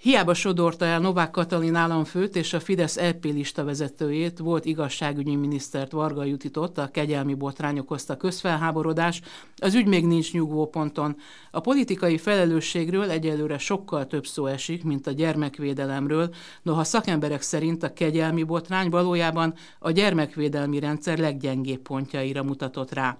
Hiába sodorta el Novák Katalin államfőt és a Fidesz LP lista vezetőjét, volt igazságügyi minisztert Varga Jutitot, a kegyelmi botrány okozta közfelháborodás, az ügy még nincs nyugvó ponton. A politikai felelősségről egyelőre sokkal több szó esik, mint a gyermekvédelemről, noha szakemberek szerint a kegyelmi botrány valójában a gyermekvédelmi rendszer leggyengébb pontjaira mutatott rá.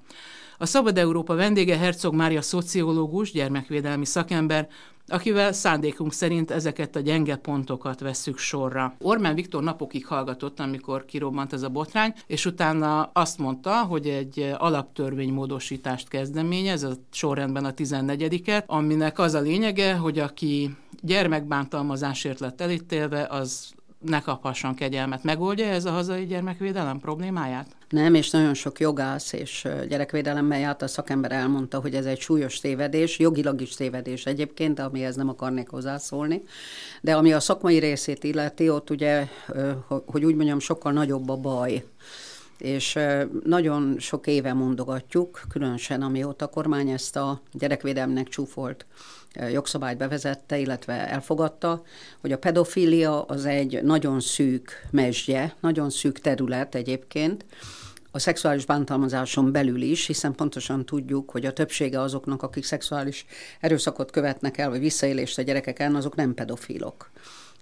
A Szabad Európa vendége Herzog Mária szociológus, gyermekvédelmi szakember, akivel szándékunk szerint ezeket a gyenge pontokat vesszük sorra. Ormán Viktor napokig hallgatott, amikor kirobbant ez a botrány, és utána azt mondta, hogy egy alaptörvénymódosítást kezdeményez, a sorrendben a 14-et, aminek az a lényege, hogy aki gyermekbántalmazásért lett elítélve, az ne kaphasson kegyelmet. Megoldja ez a hazai gyermekvédelem problémáját? Nem, és nagyon sok jogász és gyerekvédelemmel járt a szakember elmondta, hogy ez egy súlyos tévedés, jogilag is tévedés egyébként, amihez nem akarnék hozzászólni. De ami a szakmai részét illeti, ott ugye, hogy úgy mondjam, sokkal nagyobb a baj és nagyon sok éve mondogatjuk, különösen amióta a kormány ezt a gyerekvédelmnek csúfolt jogszabályt bevezette, illetve elfogadta, hogy a pedofília az egy nagyon szűk mesdje, nagyon szűk terület egyébként, a szexuális bántalmazáson belül is, hiszen pontosan tudjuk, hogy a többsége azoknak, akik szexuális erőszakot követnek el, vagy visszaélést a gyerekeken, azok nem pedofilok.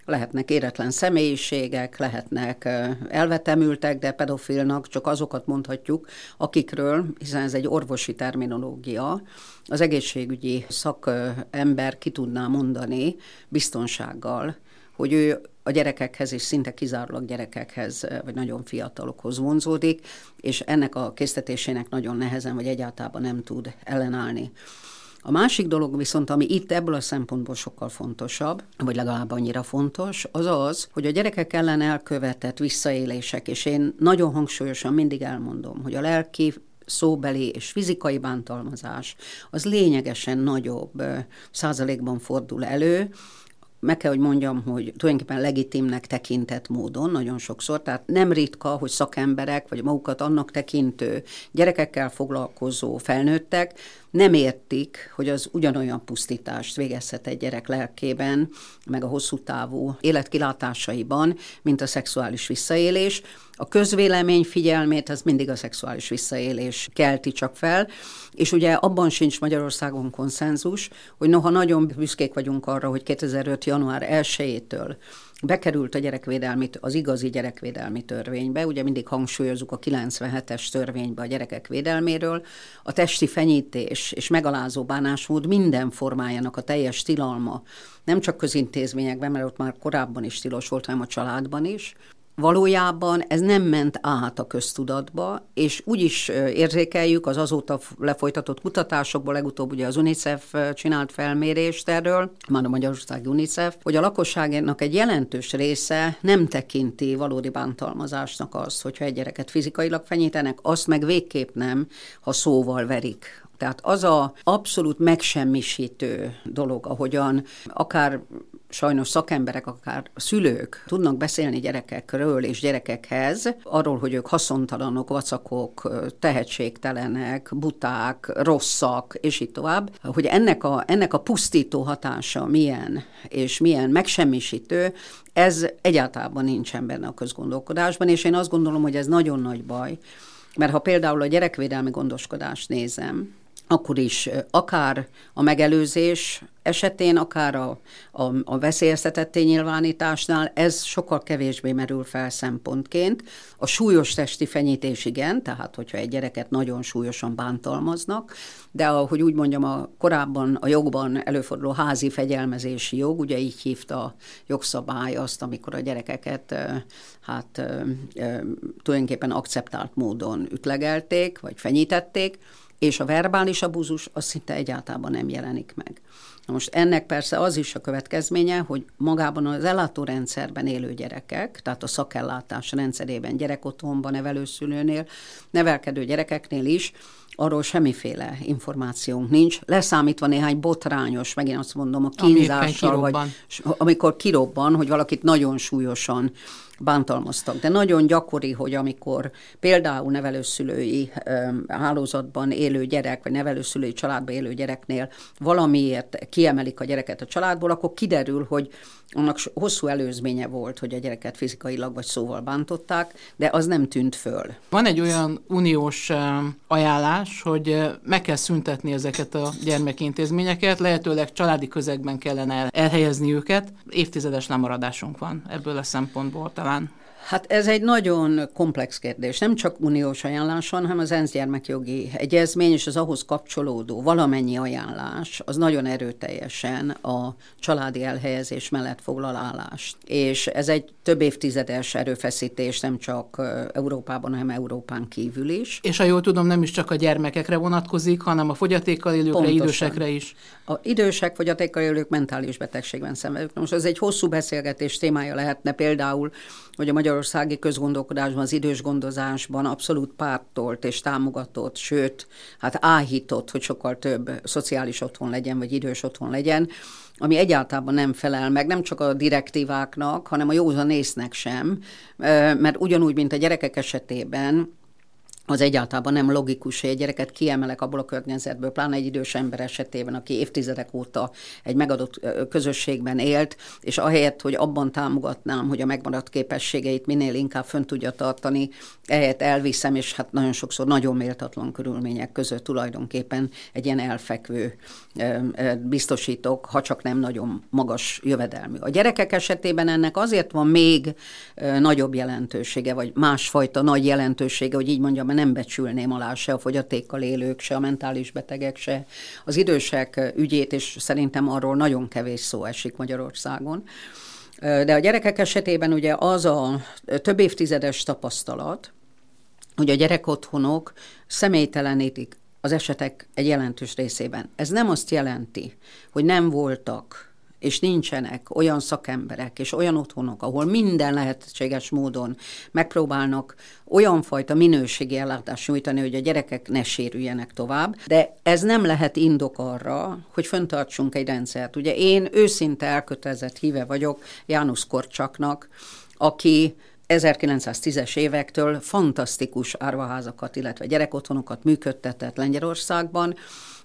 Lehetnek éretlen személyiségek, lehetnek elvetemültek, de pedofilnak csak azokat mondhatjuk, akikről, hiszen ez egy orvosi terminológia, az egészségügyi szakember ki tudná mondani biztonsággal, hogy ő a gyerekekhez és szinte kizárólag gyerekekhez, vagy nagyon fiatalokhoz vonzódik, és ennek a késztetésének nagyon nehezen, vagy egyáltalán nem tud ellenállni. A másik dolog viszont, ami itt ebből a szempontból sokkal fontosabb, vagy legalább annyira fontos, az az, hogy a gyerekek ellen elkövetett visszaélések, és én nagyon hangsúlyosan mindig elmondom, hogy a lelki szóbeli és fizikai bántalmazás az lényegesen nagyobb százalékban fordul elő, meg kell, hogy mondjam, hogy tulajdonképpen legitimnek tekintett módon nagyon sokszor, tehát nem ritka, hogy szakemberek, vagy magukat annak tekintő gyerekekkel foglalkozó felnőttek nem értik, hogy az ugyanolyan pusztítást végezhet egy gyerek lelkében, meg a hosszú távú életkilátásaiban, mint a szexuális visszaélés. A közvélemény figyelmét az mindig a szexuális visszaélés kelti csak fel, és ugye abban sincs Magyarországon konszenzus, hogy noha nagyon büszkék vagyunk arra, hogy 2005. január 1-től bekerült a gyerekvédelmi, az igazi gyerekvédelmi törvénybe, ugye mindig hangsúlyozunk a 97-es törvénybe a gyerekek védelméről, a testi fenyítés és megalázó bánásmód minden formájának a teljes tilalma, nem csak közintézményekben, mert ott már korábban is tilos volt, hanem a családban is, valójában ez nem ment át a köztudatba, és úgy is érzékeljük az azóta lefolytatott kutatásokból, legutóbb ugye az UNICEF csinált felmérést erről, már a Magyarország UNICEF, hogy a lakosságnak egy jelentős része nem tekinti valódi bántalmazásnak azt, hogyha egy gyereket fizikailag fenyítenek, azt meg végképp nem, ha szóval verik. Tehát az a abszolút megsemmisítő dolog, ahogyan akár sajnos szakemberek, akár szülők tudnak beszélni gyerekekről és gyerekekhez, arról, hogy ők haszontalanok, vacakok, tehetségtelenek, buták, rosszak, és így tovább, hogy ennek a, ennek a pusztító hatása milyen, és milyen megsemmisítő, ez egyáltalán nincsen benne a közgondolkodásban, és én azt gondolom, hogy ez nagyon nagy baj, mert ha például a gyerekvédelmi gondoskodást nézem, akkor is akár a megelőzés esetén, akár a, a, a veszélyeztetett nyilvánításnál ez sokkal kevésbé merül fel szempontként. A súlyos testi fenyítés igen, tehát hogyha egy gyereket nagyon súlyosan bántalmaznak, de ahogy úgy mondjam, a korábban a jogban előforduló házi fegyelmezési jog, ugye így hívta a jogszabály azt, amikor a gyerekeket hát tulajdonképpen akceptált módon ütlegelték, vagy fenyítették, és a verbális abúzus az szinte egyáltalán nem jelenik meg. Na most ennek persze az is a következménye, hogy magában az ellátórendszerben élő gyerekek, tehát a szakellátás rendszerében, gyerekotthonban, nevelőszülőnél, nevelkedő gyerekeknél is arról semmiféle információnk nincs, leszámítva néhány botrányos, megint azt mondom, a kínzással, vagy amikor kirobban, hogy valakit nagyon súlyosan bántalmaztak. De nagyon gyakori, hogy amikor például nevelőszülői hálózatban élő gyerek, vagy nevelőszülői családban élő gyereknél valamiért kiemelik a gyereket a családból, akkor kiderül, hogy annak hosszú előzménye volt, hogy a gyereket fizikailag vagy szóval bántották, de az nem tűnt föl. Van egy olyan uniós ajánlás, hogy meg kell szüntetni ezeket a gyermekintézményeket, lehetőleg családi közegben kellene elhelyezni őket. Évtizedes lemaradásunk van ebből a szempontból talán. Hát ez egy nagyon komplex kérdés. Nem csak uniós ajánlás van, hanem az ENSZ gyermekjogi egyezmény és az ahhoz kapcsolódó valamennyi ajánlás, az nagyon erőteljesen a családi elhelyezés mellett foglal állást. És ez egy több évtizedes erőfeszítés, nem csak Európában, hanem Európán kívül is. És ha jól tudom, nem is csak a gyermekekre vonatkozik, hanem a fogyatékkal élőkre, Pontosan. idősekre is. A idősek, fogyatékkal élők mentális betegségben szenvedők. Most ez egy hosszú beszélgetés témája lehetne például, hogy a magyarországi közgondolkodásban, az idős gondozásban abszolút pártolt és támogatott, sőt, hát áhított, hogy sokkal több szociális otthon legyen, vagy idős otthon legyen, ami egyáltalán nem felel meg, nem csak a direktíváknak, hanem a józan észnek sem, mert ugyanúgy, mint a gyerekek esetében, az egyáltalán nem logikus, hogy egy gyereket kiemelek abból a környezetből, pláne egy idős ember esetében, aki évtizedek óta egy megadott közösségben élt, és ahelyett, hogy abban támogatnám, hogy a megmaradt képességeit minél inkább fönn tudja tartani, ehelyett elviszem, és hát nagyon sokszor nagyon méltatlan körülmények között tulajdonképpen egy ilyen elfekvő biztosítok, ha csak nem nagyon magas jövedelmű. A gyerekek esetében ennek azért van még nagyobb jelentősége, vagy másfajta nagy jelentősége, hogy így mondjam, nem becsülném alá se a fogyatékkal élők, se a mentális betegek, se az idősek ügyét, és szerintem arról nagyon kevés szó esik Magyarországon. De a gyerekek esetében ugye az a több évtizedes tapasztalat, hogy a gyerekotthonok személytelenítik az esetek egy jelentős részében. Ez nem azt jelenti, hogy nem voltak és nincsenek olyan szakemberek és olyan otthonok, ahol minden lehetséges módon megpróbálnak olyan fajta minőségi ellátást nyújtani, hogy a gyerekek ne sérüljenek tovább, de ez nem lehet indok arra, hogy föntartsunk egy rendszert. Ugye én őszinte elkötelezett híve vagyok János Korcsaknak, aki 1910-es évektől fantasztikus árvaházakat, illetve gyerekotthonokat működtetett Lengyelországban,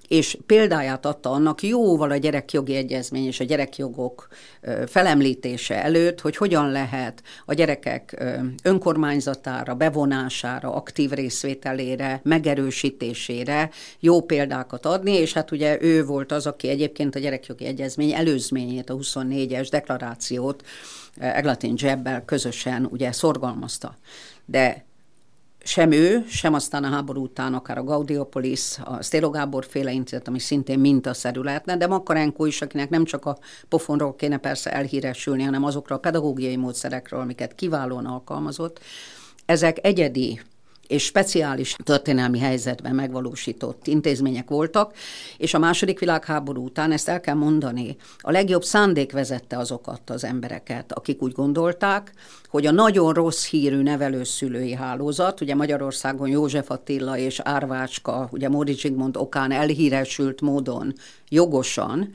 és példáját adta annak jóval a gyerekjogi egyezmény és a gyerekjogok felemlítése előtt, hogy hogyan lehet a gyerekek önkormányzatára, bevonására, aktív részvételére, megerősítésére jó példákat adni, és hát ugye ő volt az, aki egyébként a gyerekjogi egyezmény előzményét, a 24-es deklarációt Eglatin Jebbel közösen ugye szorgalmazta. De sem ő, sem aztán a háború után akár a Gaudiopolis, a Sztélo Gábor féle intézet, ami szintén mintaszerű lehetne, de Makarenko is, akinek nem csak a pofonról kéne persze elhíresülni, hanem azokra a pedagógiai módszerekről, amiket kiválóan alkalmazott, ezek egyedi és speciális történelmi helyzetben megvalósított intézmények voltak, és a második világháború után, ezt el kell mondani, a legjobb szándék vezette azokat az embereket, akik úgy gondolták, hogy a nagyon rossz hírű nevelőszülői hálózat, ugye Magyarországon József Attila és Árvácska, ugye Móri Zsigmond okán elhíresült módon jogosan,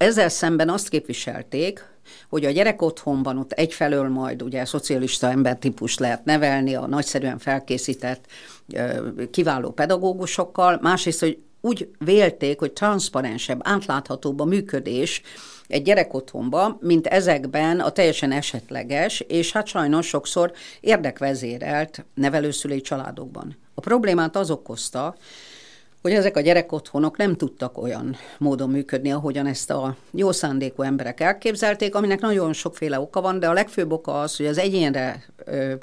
ezzel szemben azt képviselték, hogy a gyerek otthonban ott egyfelől majd ugye szocialista embertípus lehet nevelni a nagyszerűen felkészített kiváló pedagógusokkal, másrészt, hogy úgy vélték, hogy transzparensebb, átláthatóbb a működés egy gyerek otthonban, mint ezekben a teljesen esetleges, és hát sajnos sokszor érdekvezérelt nevelőszülői családokban. A problémát az okozta, hogy ezek a gyerekotthonok nem tudtak olyan módon működni, ahogyan ezt a jó szándékú emberek elképzelték, aminek nagyon sokféle oka van, de a legfőbb oka az, hogy az egyénre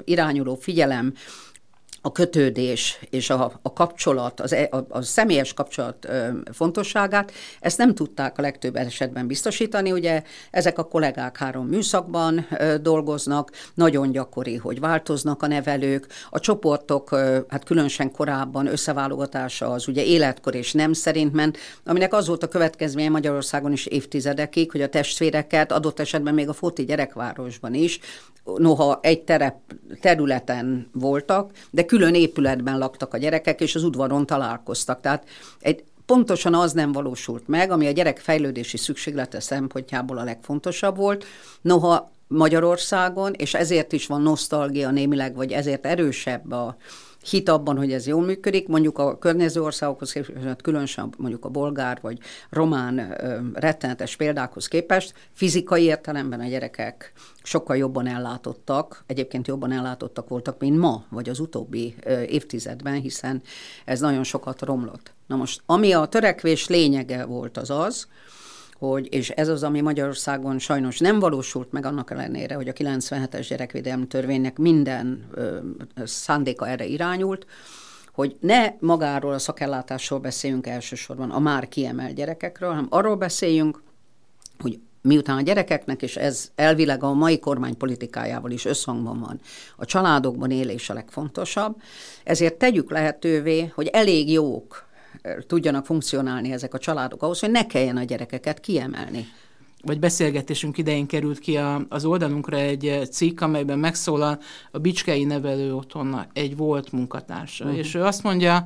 irányuló figyelem a kötődés és a, a kapcsolat, az, e, a, a személyes kapcsolat ö, fontosságát, ezt nem tudták a legtöbb esetben biztosítani. Ugye ezek a kollégák három műszakban ö, dolgoznak, nagyon gyakori, hogy változnak a nevelők, a csoportok, ö, hát különösen korábban összeválogatása az ugye életkor és nem szerint ment, aminek az volt a következménye Magyarországon is évtizedekig, hogy a testvéreket adott esetben még a Foti gyerekvárosban is, noha egy terep, területen voltak, de külön épületben laktak a gyerekek, és az udvaron találkoztak. Tehát egy, pontosan az nem valósult meg, ami a gyerek fejlődési szükséglete szempontjából a legfontosabb volt. Noha Magyarországon, és ezért is van nosztalgia némileg, vagy ezért erősebb a hit abban, hogy ez jól működik, mondjuk a környező országokhoz képest, különösen mondjuk a bolgár vagy román rettenetes példákhoz képest, fizikai értelemben a gyerekek sokkal jobban ellátottak, egyébként jobban ellátottak voltak, mint ma, vagy az utóbbi évtizedben, hiszen ez nagyon sokat romlott. Na most, ami a törekvés lényege volt az az, hogy, és ez az, ami Magyarországon sajnos nem valósult meg annak ellenére, hogy a 97-es gyerekvédelmi törvénynek minden ö, szándéka erre irányult, hogy ne magáról a szakellátásról beszéljünk elsősorban, a már kiemelt gyerekekről, hanem arról beszéljünk, hogy miután a gyerekeknek, és ez elvileg a mai kormány politikájával is összhangban van, a családokban élés a legfontosabb, ezért tegyük lehetővé, hogy elég jók tudjanak funkcionálni ezek a családok ahhoz, hogy ne kelljen a gyerekeket kiemelni vagy beszélgetésünk idején került ki a, az oldalunkra egy cikk, amelyben megszólal a Bicskei Nevelő Otthon egy volt munkatársa. Uh-huh. És ő azt mondja,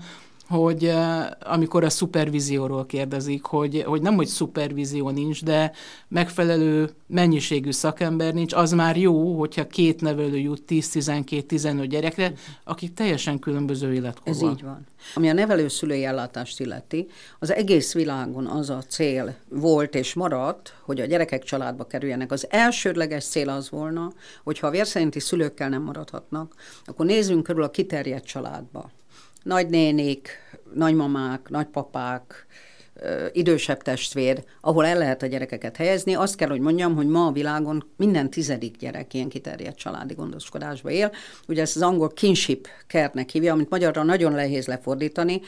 hogy amikor a szupervízióról kérdezik, hogy, hogy nem, hogy szupervízió nincs, de megfelelő mennyiségű szakember nincs, az már jó, hogyha két nevelő jut 10-12-15 gyerekre, akik teljesen különböző életkorban. Ez így van. Ami a nevelőszülői ellátást illeti, az egész világon az a cél volt és maradt, hogy a gyerekek családba kerüljenek. Az elsődleges cél az volna, hogyha a vérszerinti szülőkkel nem maradhatnak, akkor nézzünk körül a kiterjedt családba nagynénik, nagymamák, nagypapák, idősebb testvér, ahol el lehet a gyerekeket helyezni. Azt kell, hogy mondjam, hogy ma a világon minden tizedik gyerek ilyen kiterjedt családi gondoskodásba él. Ugye ezt az angol kinship kernek hívja, amit magyarra nagyon nehéz lefordítani,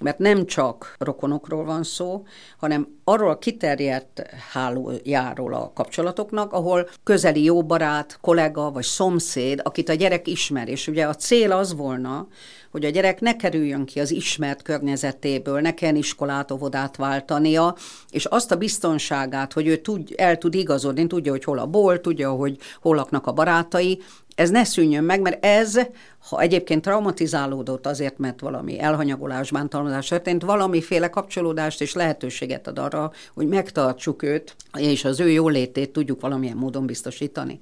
mert nem csak rokonokról van szó, hanem arról a kiterjedt hálójáról a kapcsolatoknak, ahol közeli jó barát, kollega vagy szomszéd, akit a gyerek ismer, és ugye a cél az volna, hogy a gyerek ne kerüljön ki az ismert környezetéből, ne kelljen iskolát, óvodát váltania, és azt a biztonságát, hogy ő tud, el tud igazodni, tudja, hogy hol a bolt, tudja, hogy hol laknak a barátai, ez ne szűnjön meg, mert ez, ha egyébként traumatizálódott azért, mert valami elhanyagolás, bántalmazás történt, valamiféle kapcsolódást és lehetőséget ad arra, hogy megtartsuk őt, és az ő jólétét tudjuk valamilyen módon biztosítani.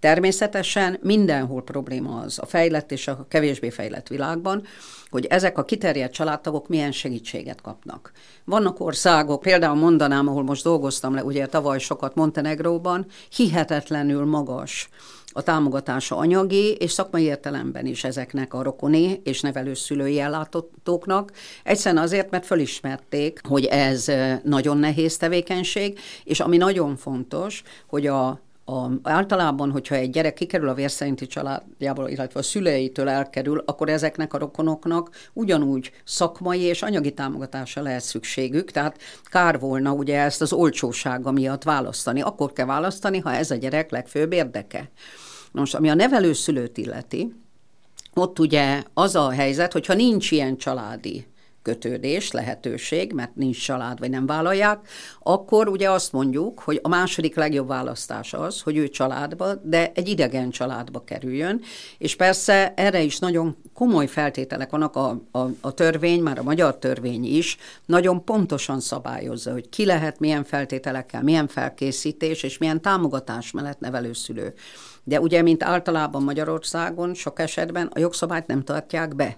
Természetesen mindenhol probléma az a fejlett és a kevésbé fejlett világban, hogy ezek a kiterjedt családtagok milyen segítséget kapnak. Vannak országok, például mondanám, ahol most dolgoztam le, ugye tavaly sokat Montenegróban, hihetetlenül magas a támogatása anyagi és szakmai értelemben is ezeknek a rokoni és nevelőszülői ellátottóknak. Egyszerűen azért, mert fölismerték, hogy ez nagyon nehéz tevékenység, és ami nagyon fontos, hogy a a, általában, hogyha egy gyerek kikerül a vérszerinti családjából, illetve a szüleitől elkerül, akkor ezeknek a rokonoknak ugyanúgy szakmai és anyagi támogatása lehet szükségük, tehát kár volna ugye ezt az olcsósága miatt választani. Akkor kell választani, ha ez a gyerek legfőbb érdeke. Most, ami a nevelőszülőt illeti, ott ugye az a helyzet, hogyha nincs ilyen családi kötődés, lehetőség, mert nincs család, vagy nem vállalják, akkor ugye azt mondjuk, hogy a második legjobb választás az, hogy ő családba, de egy idegen családba kerüljön, és persze erre is nagyon komoly feltételek vannak, a, a, a törvény, már a magyar törvény is nagyon pontosan szabályozza, hogy ki lehet, milyen feltételekkel, milyen felkészítés és milyen támogatás mellett nevelőszülő. De ugye, mint általában Magyarországon sok esetben a jogszabályt nem tartják be.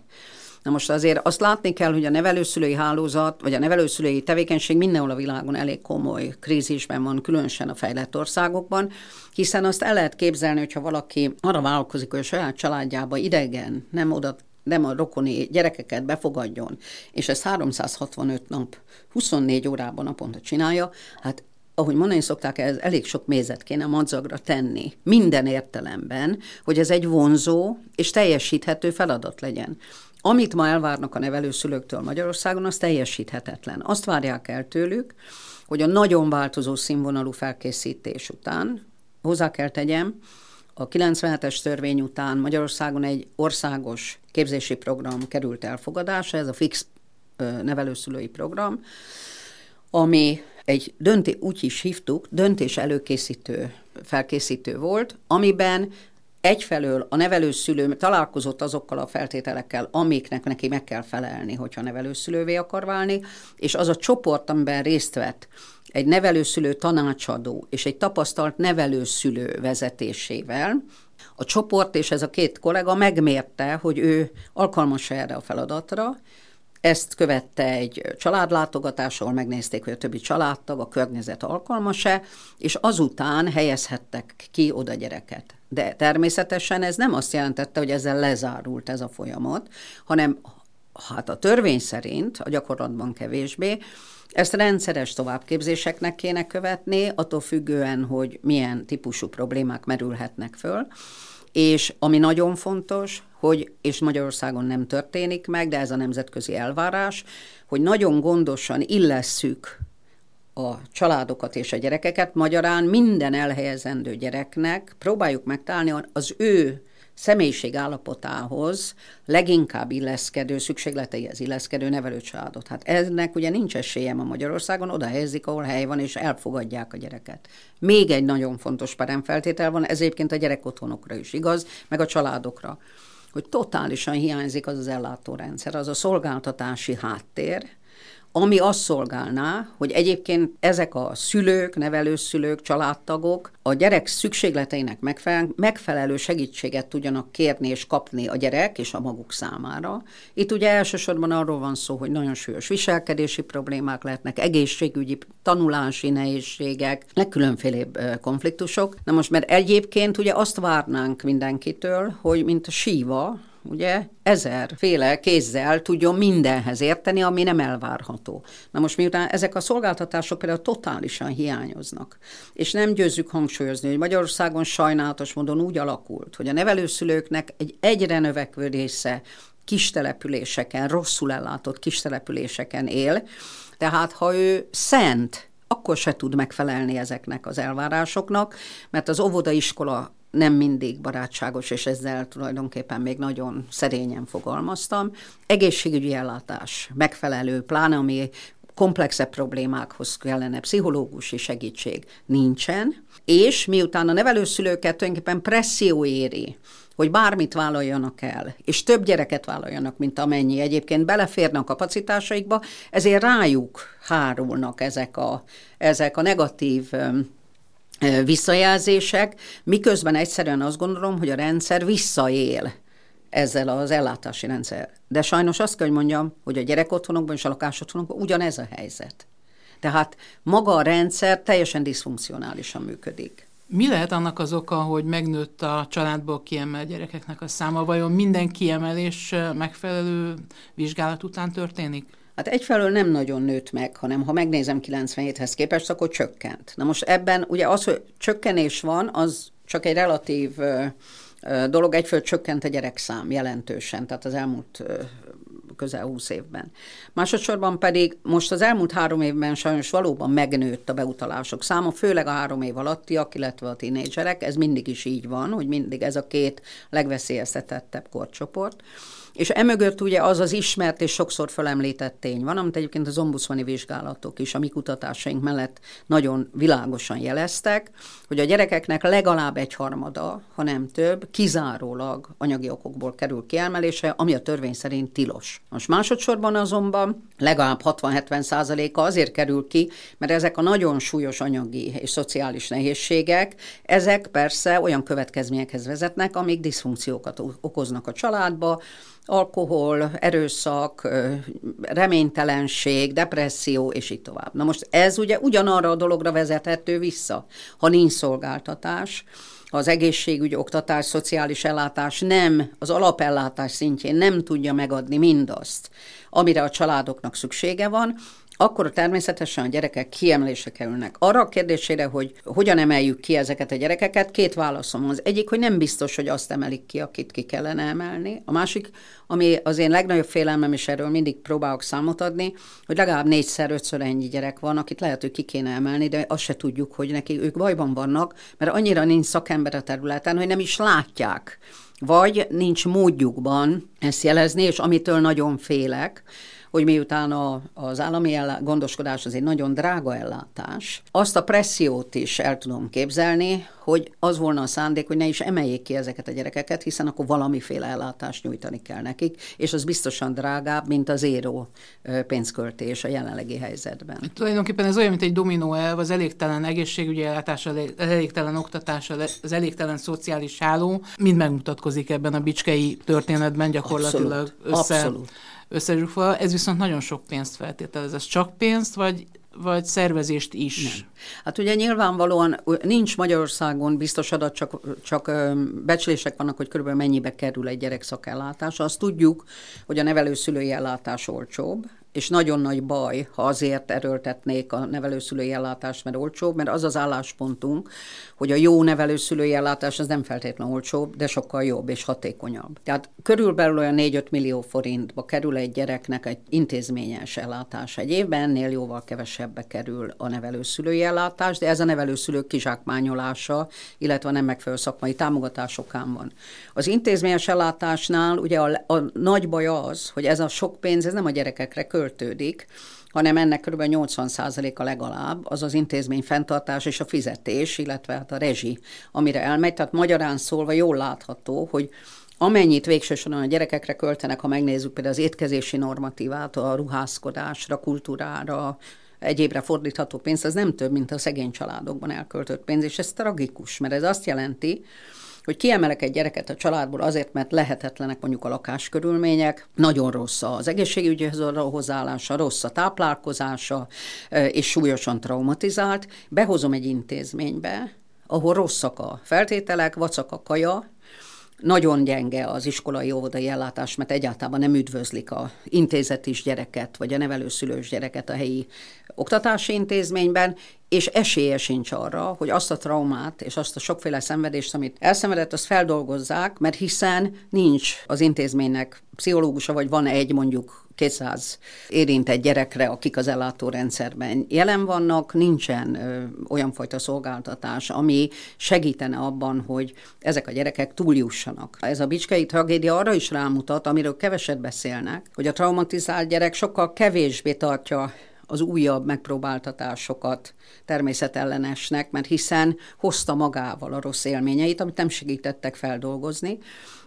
Na most azért azt látni kell, hogy a nevelőszülői hálózat, vagy a nevelőszülői tevékenység mindenhol a világon elég komoly krízisben van, különösen a fejlett országokban, hiszen azt el lehet képzelni, hogyha valaki arra vállalkozik, hogy a saját családjába idegen, nem oda nem a rokoni gyerekeket befogadjon, és ezt 365 nap, 24 órában naponta csinálja, hát ahogy mondani szokták, ez elég sok mézet kéne madzagra tenni, minden értelemben, hogy ez egy vonzó és teljesíthető feladat legyen. Amit ma elvárnak a nevelőszülőktől Magyarországon, az teljesíthetetlen. Azt várják el tőlük, hogy a nagyon változó színvonalú felkészítés után, hozzá kell tegyem, a 97-es törvény után Magyarországon egy országos képzési program került elfogadásra, ez a fix nevelőszülői program, ami egy dönté, úgy is hívtuk, döntés előkészítő, felkészítő volt, amiben egyfelől a nevelőszülő találkozott azokkal a feltételekkel, amiknek neki meg kell felelni, hogyha nevelőszülővé akar válni, és az a csoport, amiben részt vett, egy nevelőszülő tanácsadó és egy tapasztalt nevelőszülő vezetésével, a csoport és ez a két kollega megmérte, hogy ő alkalmas erre a feladatra, ezt követte egy családlátogatás, ahol megnézték, hogy a többi családtag, a környezet alkalmas-e, és azután helyezhettek ki oda gyereket. De természetesen ez nem azt jelentette, hogy ezzel lezárult ez a folyamat, hanem hát a törvény szerint, a gyakorlatban kevésbé, ezt rendszeres továbbképzéseknek kéne követni, attól függően, hogy milyen típusú problémák merülhetnek föl, és ami nagyon fontos, hogy, és Magyarországon nem történik meg, de ez a nemzetközi elvárás, hogy nagyon gondosan illesszük a családokat és a gyerekeket, magyarán minden elhelyezendő gyereknek próbáljuk megtalálni az ő személyiség állapotához leginkább illeszkedő, szükségleteihez illeszkedő nevelőcsaládot. Hát ennek ugye nincs esélye a Magyarországon, oda helyezik, ahol hely van, és elfogadják a gyereket. Még egy nagyon fontos peremfeltétel van, ez egyébként a gyerekotthonokra is igaz, meg a családokra, hogy totálisan hiányzik az az ellátórendszer, az a szolgáltatási háttér, ami azt szolgálná, hogy egyébként ezek a szülők, nevelőszülők, családtagok a gyerek szükségleteinek megfelelő segítséget tudjanak kérni és kapni a gyerek és a maguk számára. Itt ugye elsősorban arról van szó, hogy nagyon súlyos viselkedési problémák lehetnek, egészségügyi, tanulási nehézségek, legkülönfélébb konfliktusok. Na most, mert egyébként ugye azt várnánk mindenkitől, hogy mint a síva, ugye ezerféle kézzel tudjon mindenhez érteni, ami nem elvárható. Na most miután ezek a szolgáltatások például totálisan hiányoznak, és nem győzzük hangsúlyozni, hogy Magyarországon sajnálatos módon úgy alakult, hogy a nevelőszülőknek egy egyre növekvő része kistelepüléseken, rosszul ellátott kistelepüléseken él, tehát ha ő szent, akkor se tud megfelelni ezeknek az elvárásoknak, mert az óvodaiskola nem mindig barátságos, és ezzel tulajdonképpen még nagyon szerényen fogalmaztam. Egészségügyi ellátás megfelelő, pláne ami komplexebb problémákhoz kellene pszichológusi segítség nincsen, és miután a nevelőszülőket tulajdonképpen presszió éri, hogy bármit vállaljanak el, és több gyereket vállaljanak, mint amennyi egyébként beleférne a kapacitásaikba, ezért rájuk hárulnak ezek a, ezek a negatív visszajelzések, miközben egyszerűen azt gondolom, hogy a rendszer visszaél ezzel az ellátási rendszer. De sajnos azt kell, hogy mondjam, hogy a gyerekotthonokban és a lakásotthonokban ugyanez a helyzet. Tehát maga a rendszer teljesen diszfunkcionálisan működik. Mi lehet annak az oka, hogy megnőtt a családból kiemelt gyerekeknek a száma? Vajon minden kiemelés megfelelő vizsgálat után történik? Hát egyfelől nem nagyon nőtt meg, hanem ha megnézem 97-hez képest, akkor csökkent. Na most ebben ugye az, hogy csökkenés van, az csak egy relatív dolog, egyfelől csökkent a gyerekszám jelentősen, tehát az elmúlt közel 20 évben. Másodszorban pedig most az elmúlt három évben sajnos valóban megnőtt a beutalások száma, főleg a három év alattiak, illetve a tínédzserek, ez mindig is így van, hogy mindig ez a két legveszélyeztetettebb korcsoport. És emögött ugye az az ismert és sokszor felemlített tény van, amit egyébként az ombudsmani vizsgálatok is a mi kutatásaink mellett nagyon világosan jeleztek, hogy a gyerekeknek legalább egy harmada, ha nem több, kizárólag anyagi okokból kerül kiemelése, ami a törvény szerint tilos. Most másodszorban azonban legalább 60-70 százaléka azért kerül ki, mert ezek a nagyon súlyos anyagi és szociális nehézségek, ezek persze olyan következményekhez vezetnek, amik diszfunkciókat okoznak a családba, alkohol, erőszak, reménytelenség, depresszió, és így tovább. Na most ez ugye ugyanarra a dologra vezethető vissza, ha nincs szolgáltatás, az egészségügy, oktatás, szociális ellátás nem, az alapellátás szintjén nem tudja megadni mindazt, amire a családoknak szüksége van, akkor természetesen a gyerekek kiemelésre kerülnek. Arra a kérdésére, hogy hogyan emeljük ki ezeket a gyerekeket, két válaszom. Az egyik, hogy nem biztos, hogy azt emelik ki, akit ki kellene emelni. A másik, ami az én legnagyobb félelmem, és erről mindig próbálok számot adni, hogy legalább négyszer, ötször ennyi gyerek van, akit lehet, hogy ki kéne emelni, de azt se tudjuk, hogy neki ők bajban vannak, mert annyira nincs szakember a területen, hogy nem is látják vagy nincs módjukban ezt jelezni, és amitől nagyon félek, hogy miután a, az állami ellá, gondoskodás az egy nagyon drága ellátás, azt a pressziót is el tudom képzelni, hogy az volna a szándék, hogy ne is emeljék ki ezeket a gyerekeket, hiszen akkor valamiféle ellátást nyújtani kell nekik, és az biztosan drágább, mint az éró pénzköltés a jelenlegi helyzetben. Tulajdonképpen ez olyan, mint egy dominó elv, az elégtelen egészségügyi ellátás, az elégtelen oktatás, az elégtelen szociális háló, mind megmutatkozik ebben a bicskei történetben gyakorlatilag Abszolút. össze. Abszolút összezsúfolva. Ez viszont nagyon sok pénzt feltételez. Ez csak pénzt, vagy vagy szervezést is? Nem. Hát ugye nyilvánvalóan nincs Magyarországon biztos adat, csak, csak becslések vannak, hogy körülbelül mennyibe kerül egy gyerek szakellátás. Azt tudjuk, hogy a nevelőszülői ellátás olcsóbb, és nagyon nagy baj, ha azért erőltetnék a nevelőszülői ellátást, mert olcsóbb, mert az az álláspontunk, hogy a jó nevelőszülői ellátás az nem feltétlenül olcsóbb, de sokkal jobb és hatékonyabb. Tehát körülbelül olyan 4-5 millió forintba kerül egy gyereknek egy intézményes ellátás egy évben, ennél jóval kevesebbe kerül a nevelőszülői ellátás, de ez a nevelőszülők kizsákmányolása, illetve nem megfelelő szakmai támogatásokán van. Az intézményes ellátásnál ugye a, a nagy baj az, hogy ez a sok pénz, ez nem a gyerekekre költődik, hanem ennek kb. 80%-a legalább az az intézmény fenntartás és a fizetés, illetve hát a rezsi, amire elmegy. Tehát magyarán szólva jól látható, hogy amennyit végsősorban a gyerekekre költenek, ha megnézzük például az étkezési normatívát, a ruházkodásra, kultúrára, egyébre fordítható pénz, az nem több, mint a szegény családokban elköltött pénz, és ez tragikus, mert ez azt jelenti, hogy kiemelek egy gyereket a családból azért, mert lehetetlenek mondjuk a lakáskörülmények, nagyon rossz az egészségügyhez a hozzáállása, rossz a táplálkozása, és súlyosan traumatizált, behozom egy intézménybe, ahol rosszak a feltételek, vacak a kaja, nagyon gyenge az iskolai óvodai ellátás, mert egyáltalán nem üdvözlik a intézetis gyereket, vagy a nevelőszülős gyereket a helyi oktatási intézményben, és esélye sincs arra, hogy azt a traumát és azt a sokféle szenvedést, amit elszenvedett, azt feldolgozzák, mert hiszen nincs az intézménynek pszichológusa, vagy van egy mondjuk 200 érintett gyerekre, akik az ellátórendszerben jelen vannak, nincsen ö, olyan fajta szolgáltatás, ami segítene abban, hogy ezek a gyerekek túljussanak. Ez a bicskei tragédia arra is rámutat, amiről keveset beszélnek, hogy a traumatizált gyerek sokkal kevésbé tartja az újabb megpróbáltatásokat természetellenesnek, mert hiszen hozta magával a rossz élményeit, amit nem segítettek feldolgozni,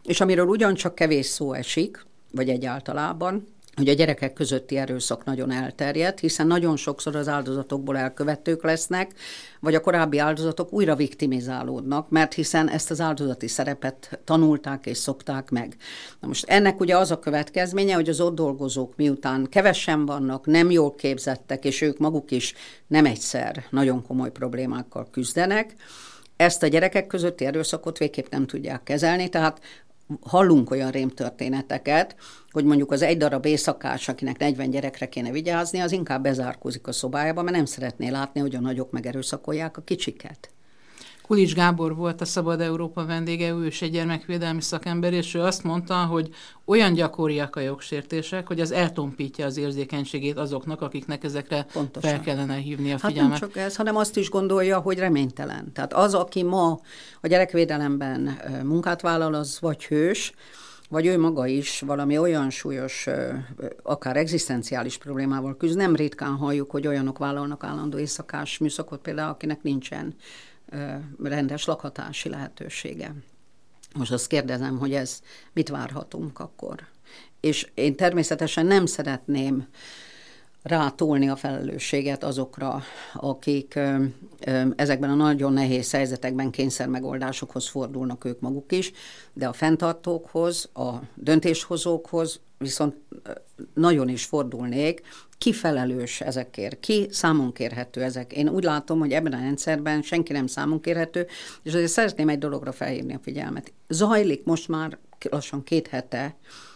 és amiről ugyancsak kevés szó esik, vagy egyáltalában, hogy a gyerekek közötti erőszak nagyon elterjedt, hiszen nagyon sokszor az áldozatokból elkövetők lesznek, vagy a korábbi áldozatok újra viktimizálódnak, mert hiszen ezt az áldozati szerepet tanulták és szokták meg. Na most ennek ugye az a következménye, hogy az ott dolgozók miután kevesen vannak, nem jól képzettek, és ők maguk is nem egyszer nagyon komoly problémákkal küzdenek, ezt a gyerekek közötti erőszakot végképp nem tudják kezelni, tehát hallunk olyan rémtörténeteket, hogy mondjuk az egy darab éjszakás, akinek 40 gyerekre kéne vigyázni, az inkább bezárkózik a szobájába, mert nem szeretné látni, hogy a nagyok megerőszakolják a kicsiket. Kulics Gábor volt a Szabad Európa vendége, ő is egy gyermekvédelmi szakember, és ő azt mondta, hogy olyan gyakoriak a jogsértések, hogy az eltompítja az érzékenységét azoknak, akiknek ezekre Pontosan. fel kellene hívni a figyelmet. Hát nem csak ez, hanem azt is gondolja, hogy reménytelen. Tehát az, aki ma a gyerekvédelemben munkát vállal, az vagy hős, vagy ő maga is valami olyan súlyos, akár egzisztenciális problémával küzd. Nem ritkán halljuk, hogy olyanok vállalnak állandó éjszakás műszakot, például akinek nincsen rendes lakhatási lehetősége. Most azt kérdezem, hogy ez mit várhatunk akkor. És én természetesen nem szeretném rátolni a felelősséget azokra, akik ezekben a nagyon nehéz helyzetekben kényszer megoldásokhoz fordulnak ők maguk is, de a fenntartókhoz, a döntéshozókhoz viszont nagyon is fordulnék, ki felelős ezekért, ki számon kérhető ezek. Én úgy látom, hogy ebben a rendszerben senki nem számon kérhető, és azért szeretném egy dologra felhívni a figyelmet. Zajlik most már lassan két hete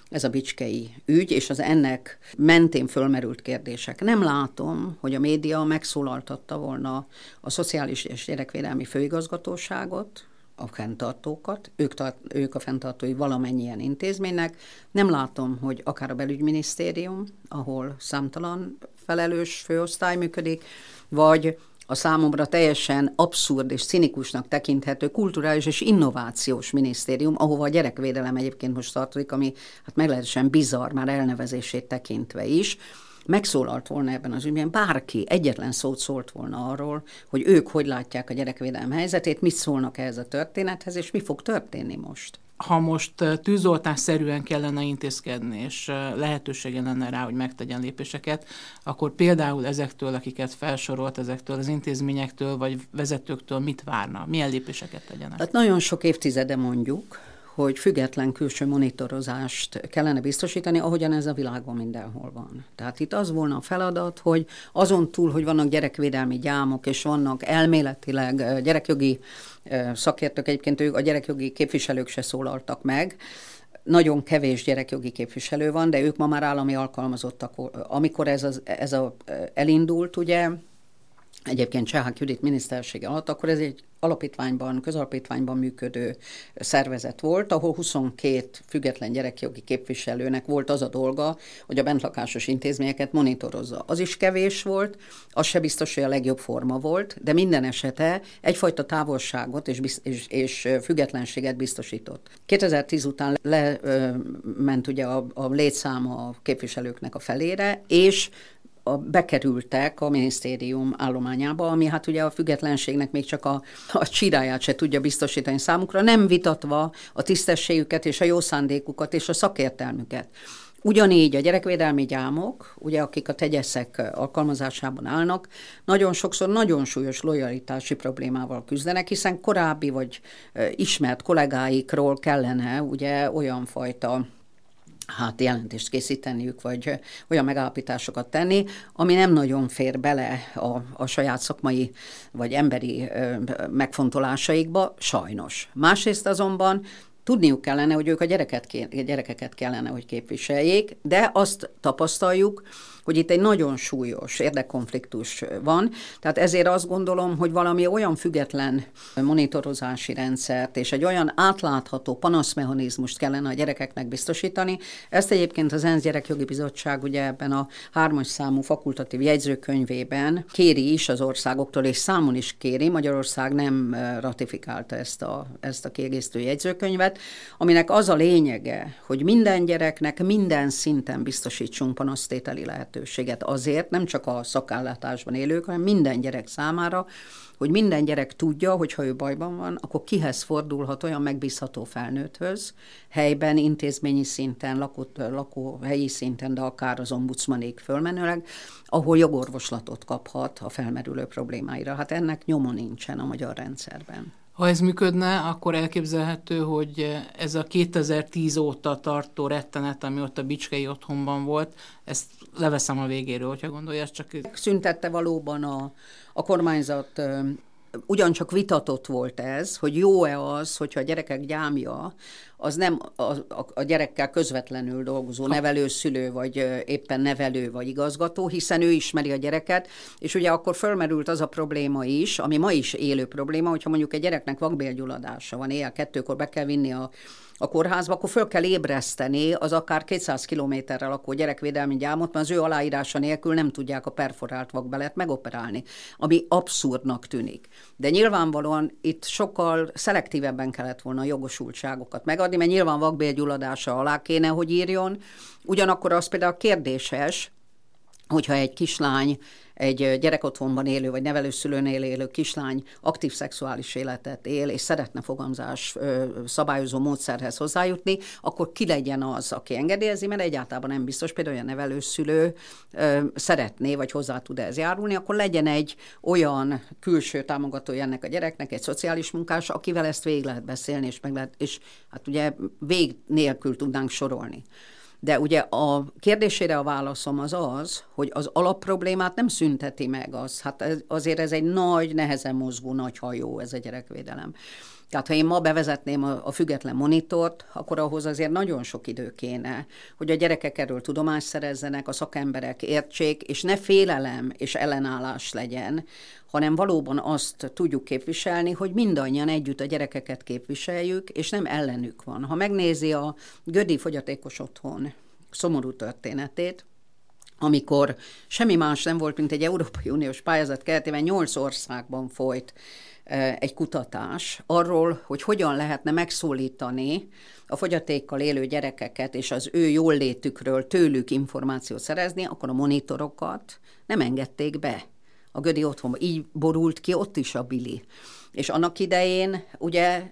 ez a bicskei ügy, és az ennek mentén fölmerült kérdések. Nem látom, hogy a média megszólaltatta volna a Szociális és Gyerekvédelmi Főigazgatóságot, a fenntartókat, ők, tart, ők a fenntartói valamennyien intézménynek. Nem látom, hogy akár a belügyminisztérium, ahol számtalan felelős főosztály működik, vagy a számomra teljesen abszurd és cinikusnak tekinthető kulturális és innovációs minisztérium, ahova a gyerekvédelem egyébként most tartozik, ami hát meglehetősen bizarr már elnevezését tekintve is, megszólalt volna ebben az ügyben, bárki egyetlen szót szólt volna arról, hogy ők hogy látják a gyerekvédelem helyzetét, mit szólnak ehhez a történethez, és mi fog történni most ha most tűzoltásszerűen kellene intézkedni, és lehetősége lenne rá, hogy megtegyen lépéseket, akkor például ezektől, akiket felsorolt, ezektől az intézményektől, vagy vezetőktől mit várna? Milyen lépéseket tegyenek? Hát nagyon sok évtizede mondjuk, hogy független külső monitorozást kellene biztosítani, ahogyan ez a világon mindenhol van. Tehát itt az volna a feladat, hogy azon túl, hogy vannak gyerekvédelmi gyámok, és vannak elméletileg gyerekjogi szakértők, egyébként ők a gyerekjogi képviselők se szólaltak meg, nagyon kevés gyerekjogi képviselő van, de ők ma már állami alkalmazottak. Amikor ez, az, ez a, elindult, ugye, egyébként Csehák Judit minisztersége alatt, akkor ez egy alapítványban, közalapítványban működő szervezet volt, ahol 22 független gyerekjogi képviselőnek volt az a dolga, hogy a bentlakásos intézményeket monitorozza. Az is kevés volt, az se biztos, hogy a legjobb forma volt, de minden esete egyfajta távolságot és, és, és függetlenséget biztosított. 2010 után lement ugye a, a létszáma a képviselőknek a felére, és a, bekerültek a minisztérium állományába, ami hát ugye a függetlenségnek még csak a, a csiráját se tudja biztosítani számukra, nem vitatva a tisztességüket és a jó szándékukat és a szakértelmüket. Ugyanígy a gyerekvédelmi gyámok, ugye akik a tegyeszek alkalmazásában állnak, nagyon sokszor nagyon súlyos lojalitási problémával küzdenek, hiszen korábbi vagy ismert kollégáikról kellene ugye olyan fajta hát jelentést készíteniük, vagy olyan megállapításokat tenni, ami nem nagyon fér bele a, a saját szakmai vagy emberi ö, megfontolásaikba, sajnos. Másrészt azonban tudniuk kellene, hogy ők a gyereket, gyerekeket kellene, hogy képviseljék, de azt tapasztaljuk, hogy itt egy nagyon súlyos érdekkonfliktus van, tehát ezért azt gondolom, hogy valami olyan független monitorozási rendszert és egy olyan átlátható panaszmechanizmust kellene a gyerekeknek biztosítani. Ezt egyébként az ENSZ Gyerekjogi Bizottság ugye ebben a hármas számú fakultatív jegyzőkönyvében kéri is az országoktól, és számon is kéri, Magyarország nem ratifikálta ezt a, ezt a kiegészítő jegyzőkönyvet, aminek az a lényege, hogy minden gyereknek minden szinten biztosítsunk panasztételi lehet lehetőséget azért, nem csak a szakállátásban élők, hanem minden gyerek számára, hogy minden gyerek tudja, hogy ha ő bajban van, akkor kihez fordulhat olyan megbízható felnőtthöz, helyben, intézményi szinten, lakott, lakó helyi szinten, de akár az ombudsmanék fölmenőleg, ahol jogorvoslatot kaphat a felmerülő problémáira. Hát ennek nyoma nincsen a magyar rendszerben. Ha ez működne, akkor elképzelhető, hogy ez a 2010 óta tartó rettenet, ami ott a Bicskei otthonban volt, ezt leveszem a végéről, hogyha gondolja, ez csak... Szüntette valóban a, a kormányzat ugyancsak vitatott volt ez, hogy jó-e az, hogyha a gyerekek gyámja az nem a, a, a gyerekkel közvetlenül dolgozó nevelőszülő, vagy éppen nevelő, vagy igazgató, hiszen ő ismeri a gyereket, és ugye akkor fölmerült az a probléma is, ami ma is élő probléma, hogyha mondjuk egy gyereknek vakbélgyulladása van, éjjel kettőkor be kell vinni a a kórházba, akkor föl kell ébreszteni az akár 200 kilométerrel lakó gyerekvédelmi gyámot, mert az ő aláírása nélkül nem tudják a perforált vakbelet megoperálni, ami abszurdnak tűnik. De nyilvánvalóan itt sokkal szelektívebben kellett volna a jogosultságokat megadni, mert nyilván vakbélgyulladása alá kéne, hogy írjon, ugyanakkor az például kérdéses, hogyha egy kislány, egy gyerekotthonban élő vagy nevelőszülőnél élő kislány aktív szexuális életet él, és szeretne fogamzás szabályozó módszerhez hozzájutni, akkor ki legyen az, aki engedélyezi, mert egyáltalán nem biztos, például a nevelőszülő szeretné, vagy hozzá tud ez járulni, akkor legyen egy olyan külső támogatója ennek a gyereknek, egy szociális munkás, akivel ezt végig lehet beszélni, és meg lehet, és hát ugye vég nélkül tudnánk sorolni. De ugye a kérdésére a válaszom az az, hogy az alapproblémát nem szünteti meg az. Hát ez, azért ez egy nagy, nehezen mozgó nagy hajó, ez a gyerekvédelem. Tehát ha én ma bevezetném a, a független monitort, akkor ahhoz azért nagyon sok idő kéne, hogy a gyerekek erről tudomást szerezzenek, a szakemberek értsék, és ne félelem és ellenállás legyen, hanem valóban azt tudjuk képviselni, hogy mindannyian együtt a gyerekeket képviseljük, és nem ellenük van. Ha megnézi a Gödi fogyatékos otthon szomorú történetét, amikor semmi más nem volt, mint egy Európai Uniós pályázat keretében nyolc országban folyt egy kutatás arról, hogy hogyan lehetne megszólítani a fogyatékkal élő gyerekeket és az ő jól létükről tőlük információt szerezni, akkor a monitorokat nem engedték be a Gödi otthonba. Így borult ki ott is a Bili. És annak idején ugye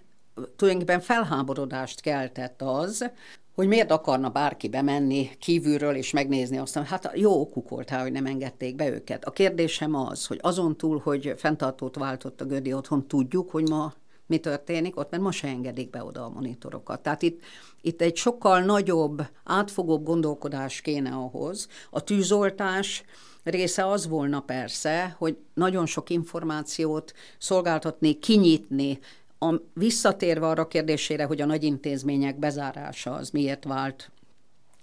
tulajdonképpen felháborodást keltett az, hogy miért akarna bárki bemenni kívülről és megnézni azt, hát jó okuk volt hogy nem engedték be őket. A kérdésem az, hogy azon túl, hogy fenntartót váltott a Gödi otthon, tudjuk, hogy ma mi történik ott, mert ma se engedik be oda a monitorokat. Tehát itt, itt egy sokkal nagyobb, átfogóbb gondolkodás kéne ahhoz. A tűzoltás része az volna persze, hogy nagyon sok információt szolgáltatni, kinyitni, a, visszatérve arra kérdésére, hogy a nagy intézmények bezárása az miért vált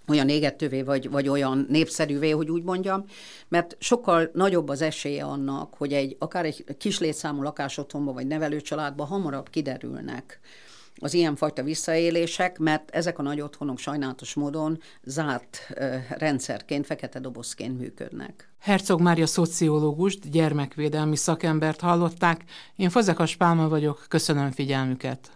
olyan égetővé, vagy, vagy olyan népszerűvé, hogy úgy mondjam, mert sokkal nagyobb az esélye annak, hogy egy akár egy kis létszámú lakásotthonban vagy nevelőcsaládban hamarabb kiderülnek az ilyenfajta visszaélések, mert ezek a nagy otthonok sajnálatos módon zárt rendszerként, fekete dobozként működnek. Herzog Mária szociológust, gyermekvédelmi szakembert hallották. Én Fazekas Pálma vagyok, köszönöm figyelmüket.